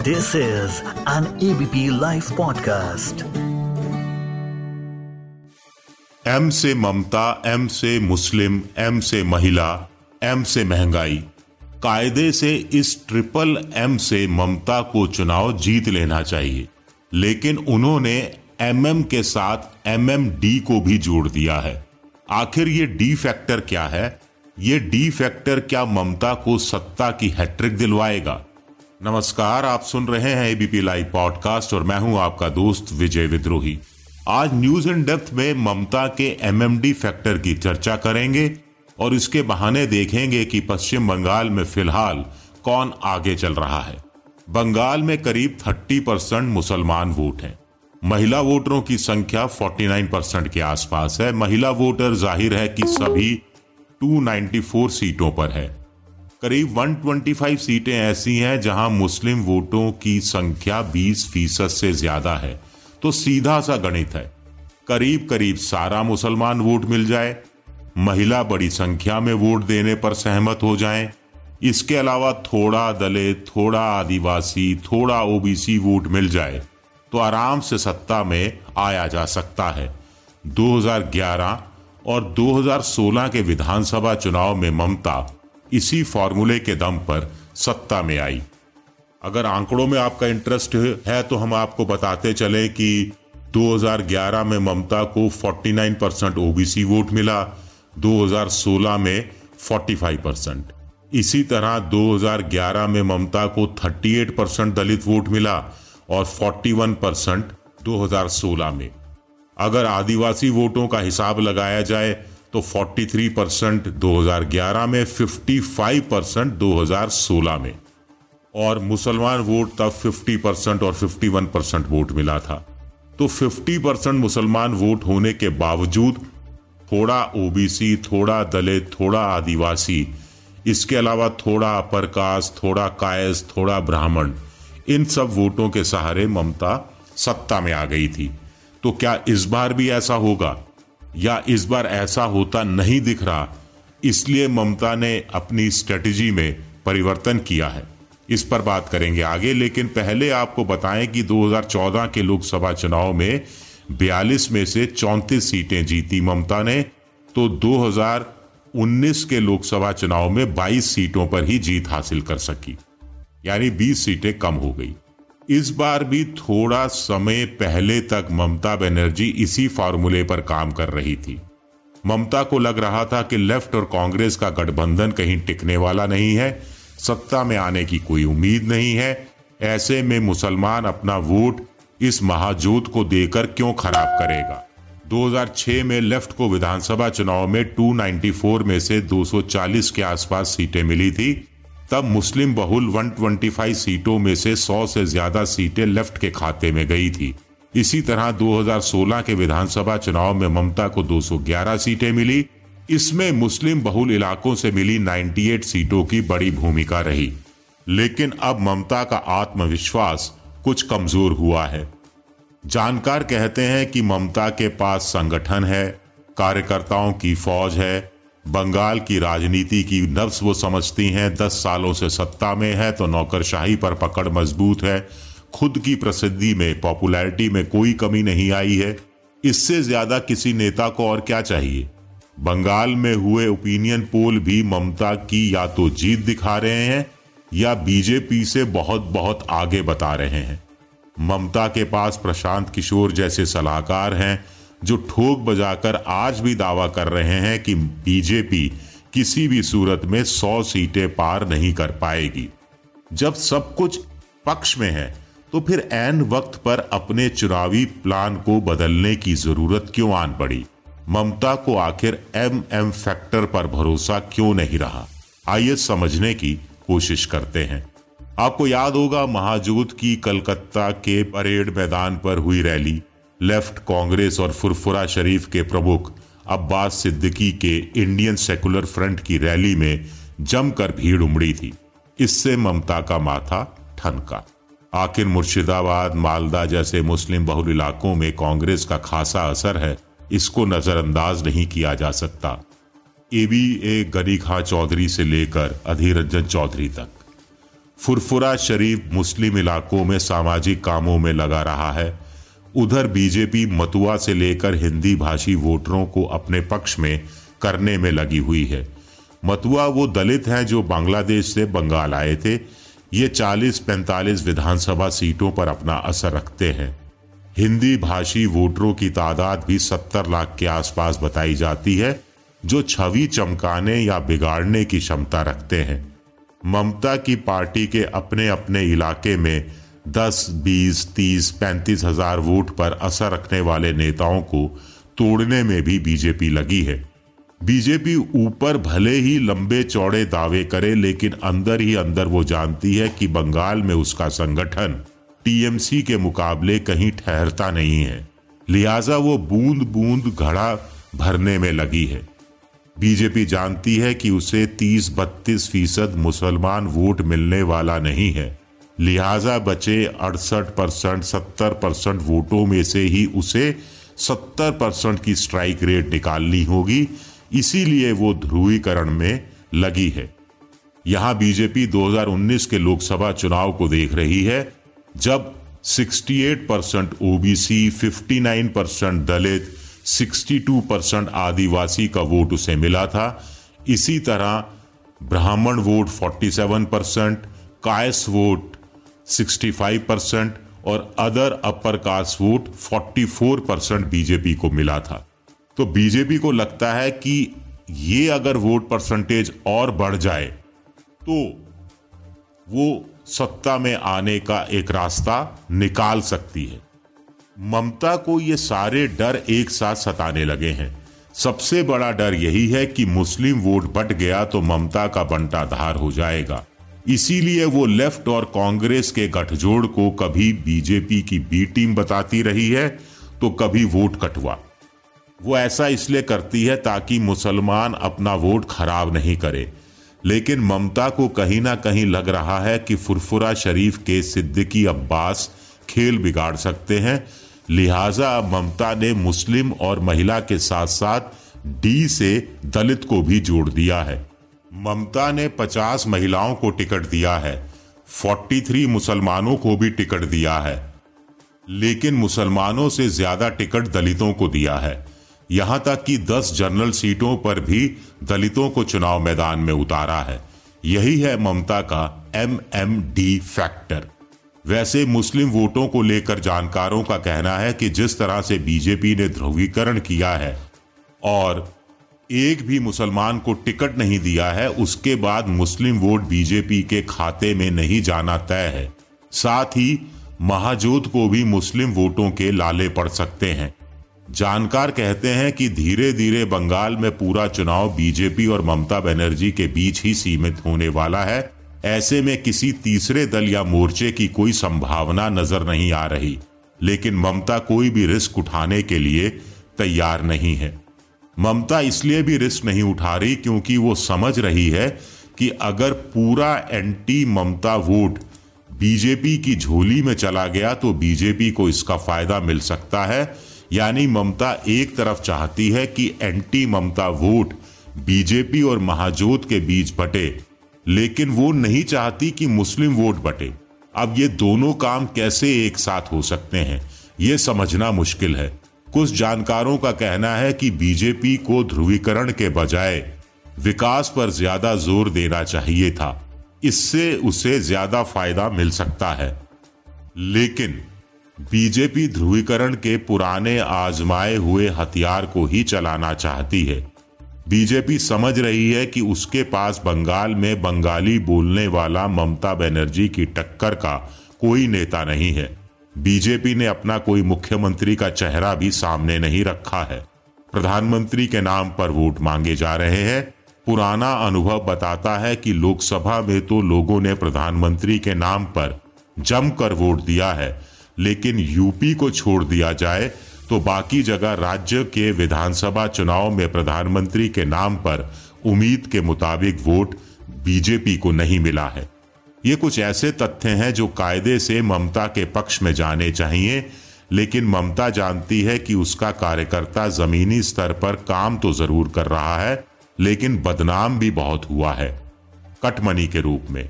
This is an ABP Life podcast. M से Mamata M से मुस्लिम M से महिला एम से महँगाई। कायदे से इस ट्रिपल एम से ममता को चुनाव जीत लेना चाहिए। लेकिन उन्होंने एमएम के साथ एमएमडी को भी जोड़ दिया है। आखिर ये डी फैक्टर क्या है? ये डी फैक्टर क्या ममता को सत्ता की हैट्रिक दिलवाएगा? नमस्कार, आप सुन रहे हैं एबीपी लाइव पॉडकास्ट और मैं हूँ आपका दोस्त विजय विद्रोही। आज न्यूज़ इन डेप्थ में ममता के एमएमडी फैक्टर की चर्चा करेंगे और इसके बहाने देखेंगे कि पश्चिम बंगाल में फ़िलहाल कौन आगे चल रहा है। बंगाल में करीब 30 परसेंट मुसलमान वोट हैं। महिला वोटरों की संख्या 49 परसेंट के आसपास है। महिला वोटर ज़ाहिर है कि सभी 294 सीटों पर है। करीब 125 सीटें ऐसी हैं जहाँ मुस्लिम वोटों की संख्या 20 फ़ीसद से ज़्यादा है तो सीधा सा गणित है। करीब करीब सारा मुसलमान वोट मिल जाए महिला बड़ी संख्या में वोट देने पर सहमत हो जाएँ, इसके अलावा थोड़ा दलित थोड़ा आदिवासी थोड़ा ओबीसी वोट मिल जाए तो आराम से सत्ता में आया जा सकता है। 2011 और 2016 के विधानसभा चुनाव में ममता इसी फॉर्मूले के दम पर सत्ता में आई। अगर आंकड़ों में आपका इंटरेस्ट है तो हम आपको बताते चले कि 2011 में ममता को 49 परसेंट ओबीसी वोट मिला 2016 में 45 परसेंट। इसी तरह 2011 में ममता को 38 परसेंट दलित वोट मिला और 41 परसेंट 2016 में। अगर आदिवासी वोटों का हिसाब लगाया जाए तो 43 परसेंट दो हज़ार ग्यारह में 55 परसेंट दो हज़ार सोलह में। और मुसलमान वोट तब 50 परसेंट और 51 परसेंट वोट मिला था। तो 50 परसेंट मुसलमान वोट होने के बावजूद थोड़ा ओबीसी, थोड़ा दलित, थोड़ा आदिवासी, इसके अलावा थोड़ा अपर कास्ट, थोड़ा कायस थोड़ा ब्राह्मण, इन सब वोटों के सहारे ममता सत्ता में आ गई थी। तो क्या इस बार भी ऐसा होगा? या इस बार ऐसा होता नहीं दिख रहा, इसलिए ममता ने अपनी स्ट्रेटजी में परिवर्तन किया है। इस पर बात करेंगे आगे, लेकिन पहले आपको बताएँ कि 2014 के लोकसभा चुनाव में 42 में से 34 सीटें जीती ममता ने तो 2019 के लोकसभा चुनाव में 22 सीटों पर ही जीत हासिल कर सकी। यानी 20 सीटें कम हो गई। इस बार भी थोड़ा समय पहले तक ममता बनर्जी इसी फार्मूले पर काम कर रही थी। ममता को लग रहा था कि लेफ़्ट और कांग्रेस का गठबंधन कहीं टिकने वाला नहीं है, सत्ता में आने की कोई उम्मीद नहीं है। ऐसे में मुसलमान अपना वोट इस महाजोत को देकर क्यों खराब करेगा? 2006 में लेफ़्ट को विधानसभा चुनाव में 294 में से 240 के आसपास सीटें मिली थी। तब मुस्लिम बहुल 125 सीटों में से 100 से ज़्यादा सीटें लेफ़्ट के खाते में गई थी। इसी तरह 2016 के विधानसभा चुनाव में ममता को 211 सीटें मिली। इसमें मुस्लिम बहुल इलाकों से मिली 98 सीटों की बड़ी भूमिका रही। लेकिन अब ममता का आत्मविश्वास कुछ कमज़ोर हुआ है। जानकार कहते हैं कि ममता के पास संगठन है, कार्यकर्ताओं की फौज है बंगाल की राजनीति की नब्स वो समझती हैं, दस सालों से सत्ता में है तो नौकरशाही पर पकड़ मज़बूत है। खुद की प्रसिद्धि में, पॉपुलैरिटी में कोई कमी नहीं आई है। इससे ज़्यादा किसी नेता को और क्या चाहिए? बंगाल में हुए ओपिनियन पोल भी ममता की या तो जीत दिखा रहे हैं, या बीजेपी से बहुत बहुत आगे बता रहे हैं। ममता के पास प्रशांत किशोर जैसे सलाहकार हैं जो ठोक बजाकर आज भी दावा कर रहे हैं कि बीजेपी किसी भी सूरत में सौ सीटें पार नहीं कर पाएगी। जब सब कुछ पक्ष में है तो फिर एन वक्त पर अपने चुनावी प्लान को बदलने की ज़रूरत क्यों आन पड़ी? ममता को आखिर एम एम फैक्टर पर भरोसा क्यों नहीं रहा? आइए समझने की कोशिश करते हैं। आपको याद होगा महाजूत की कलकत्ता के परेड मैदान पर हुई रैली। लेफ़्ट कांग्रेस और फुरफुरा शरीफ के प्रमुख अब्बास सिद्दीकी के इंडियन सेकुलर फ्रंट की रैली में जमकर भीड़ उमड़ी थी। इससे ममता का माथा ठनका। आखिर मुर्शिदाबाद, मालदा जैसे मुस्लिम बहुल इलाकों में कांग्रेस का खासा असर है, इसको नजरअंदाज नहीं किया जा सकता। A B A Ghani Khan Choudhury से लेकर अधीर रंजन चौधरी तक। फुरफुरा शरीफ मुस्लिम इलाकों में सामाजिक कामों में लगा रहा है उधर बीजेपी मतुआ से लेकर हिंदी भाषी वोटरों को अपने पक्ष में करने में लगी हुई है। मथुआ वो दलित हैं जो बांग्लादेश से बंगाल आए थे। ये 40-45 विधानसभा सीटों पर अपना असर रखते हैं। हिंदी भाषी वोटरों की तादाद भी 70 लाख के आसपास बताई जाती है, जो छवि चमकाने या बिगाड़ने की क्षमता रखते हैं। ममता की पार्टी के अपने अपने इलाके में 10, 20, 30, पैंतीस हज़ार वोट पर असर रखने वाले नेताओं को तोड़ने में भी बीजेपी लगी है। बीजेपी ऊपर भले ही लंबे चौड़े दावे करे लेकिन अंदर ही अंदर वो जानती है कि बंगाल में उसका संगठन टीएमसी के मुकाबले कहीं ठहरता नहीं है। लिहाजा वो बूंद बूंद घड़ा भरने में लगी है। बीजेपी जानती है कि उसे 30-32 फ़ीसद मुसलमान वोट मिलने वाला नहीं है। लिहाजा बचे अड़सठ परसेंट, सत्तर परसेंट वोटों में से ही उसे सत्तर परसेंट की स्ट्राइक रेट निकालनी होगी। इसीलिए वो ध्रुवीकरण में लगी है। यहाँ बीजेपी 2019 के लोकसभा चुनाव को देख रही है, जब 68 percent OBC 59 percent Dalit 62 percent Adivasi का वोट उसे मिला था। इसी तरह ब्राह्मण वोट 47 परसेंट, कायस वोट 65 परसेंट और other upper caste vote 44 percent BJP को मिला था। तो बीजेपी को लगता है कि ये अगर वोट परसेंटेज और बढ़ जाए तो वो सत्ता में आने का एक रास्ता निकाल सकती है। ममता को ये सारे डर एक साथ सताने लगे हैं। सबसे बड़ा डर यही है कि मुस्लिम वोट बट गया तो ममता का बंटाधार हो जाएगा। इसीलिए वो लेफ़्ट और कांग्रेस के गठजोड़ को कभी बीजेपी की बी टीम बताती रही है तो कभी वोट कटवा। वो ऐसा इसलिए करती है ताकि मुसलमान अपना वोट खराब नहीं करे। लेकिन ममता को कहीं ना कहीं लग रहा है कि फुरफुरा शरीफ के सिद्दीकी अब्बास खेल बिगाड़ सकते हैं। लिहाजा ममता ने मुस्लिम और महिला के साथ साथ डी से दलित को भी जोड़ दिया है। ममता ने 50 महिलाओं को टिकट दिया है। 43 मुसलमानों को भी टिकट दिया है। लेकिन मुसलमानों से ज़्यादा टिकट दलितों को दिया है। यहाँ तक कि 10 जनरल सीटों पर भी दलितों को चुनाव मैदान में उतारा है। यही है ममता का एम एम डी फैक्टर वैसे मुस्लिम वोटों को लेकर जानकारों का कहना है कि जिस तरह से बीजेपी ने ध्रुवीकरण किया है और एक भी मुसलमान को टिकट नहीं दिया है, उसके बाद मुस्लिम वोट बीजेपी के खाते में नहीं जाना तय है। साथ ही, महाजोत को भी मुस्लिम वोटों के लाले पड़ सकते हैं। जानकार कहते हैं कि धीरे धीरे बंगाल में पूरा चुनाव बीजेपी और ममता बनर्जी के बीच ही सीमित होने वाला है। ऐसे में किसी तीसरे दल या मोर्चे की कोई संभावना नज़र नहीं आ रही। लेकिन ममता कोई भी रिस्क उठाने के लिए तैयार नहीं है। ममता इसलिए भी रिस्क नहीं उठा रही क्योंकि वो समझ रही है कि अगर पूरा एंटी ममता वोट बीजेपी की झोली में चला गया तो बीजेपी को इसका फ़ायदा मिल सकता है। यानी ममता एक तरफ़ चाहती है कि एंटी ममता वोट बीजेपी और महाजोत के बीच बटे, लेकिन वो नहीं चाहती कि मुस्लिम वोट बटे। अब ये दोनों काम कैसे एक साथ हो सकते हैं, ये समझना मुश्किल है। कुछ जानकारों का कहना है कि बीजेपी को ध्रुवीकरण के बजाय विकास पर ज़्यादा ज़ोर देना चाहिए था। इससे उसे ज़्यादा फ़ायदा मिल सकता है। लेकिन बीजेपी ध्रुवीकरण के पुराने आजमाए हुए हथियार को ही चलाना चाहती है। बीजेपी समझ रही है कि उसके पास बंगाल में बंगाली बोलने वाला ममता बनर्जी की टक्कर का कोई नेता नहीं है। बीजेपी ने अपना कोई मुख्यमंत्री का चेहरा भी सामने नहीं रखा है। प्रधानमंत्री के नाम पर वोट मांगे जा रहे हैं। पुराना अनुभव बताता है कि लोकसभा में तो लोगों ने प्रधानमंत्री के नाम पर जमकर वोट दिया है, लेकिन यूपी को छोड़ दिया जाए तो बाकी जगह राज्य के विधानसभा चुनाव में प्रधानमंत्री के नाम पर उम्मीद के मुताबिक वोट बीजेपी को नहीं मिला है। ये कुछ ऐसे तथ्य हैं जो कायदे से ममता के पक्ष में जाने चाहिए, लेकिन ममता जानती है कि उसका कार्यकर्ता जमीनी स्तर पर काम तो ज़रूर कर रहा है, लेकिन बदनाम भी बहुत हुआ है, कटमनी के रूप में।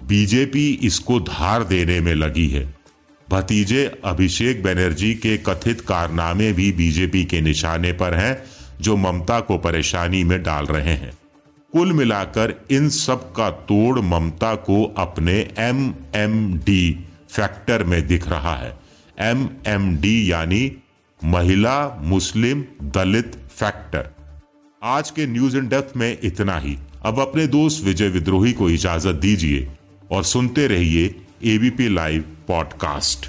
बीजेपी इसको धार देने में लगी है। भतीजे अभिषेक बनर्जी के कथित कारनामे भी बीजेपी के निशाने पर हैं, जो ममता को परेशानी में डाल रहे हैं। कुल मिलाकर इन सब का तोड़ ममता को अपने एम एम डी फैक्टर में दिख रहा है। एम एम डी यानी महिला मुस्लिम दलित फैक्टर आज के न्यूज़ इन डेप्थ में इतना ही। अब अपने दोस्त विजय विद्रोही को इजाज़त दीजिए और सुनते रहिए ABP Live podcast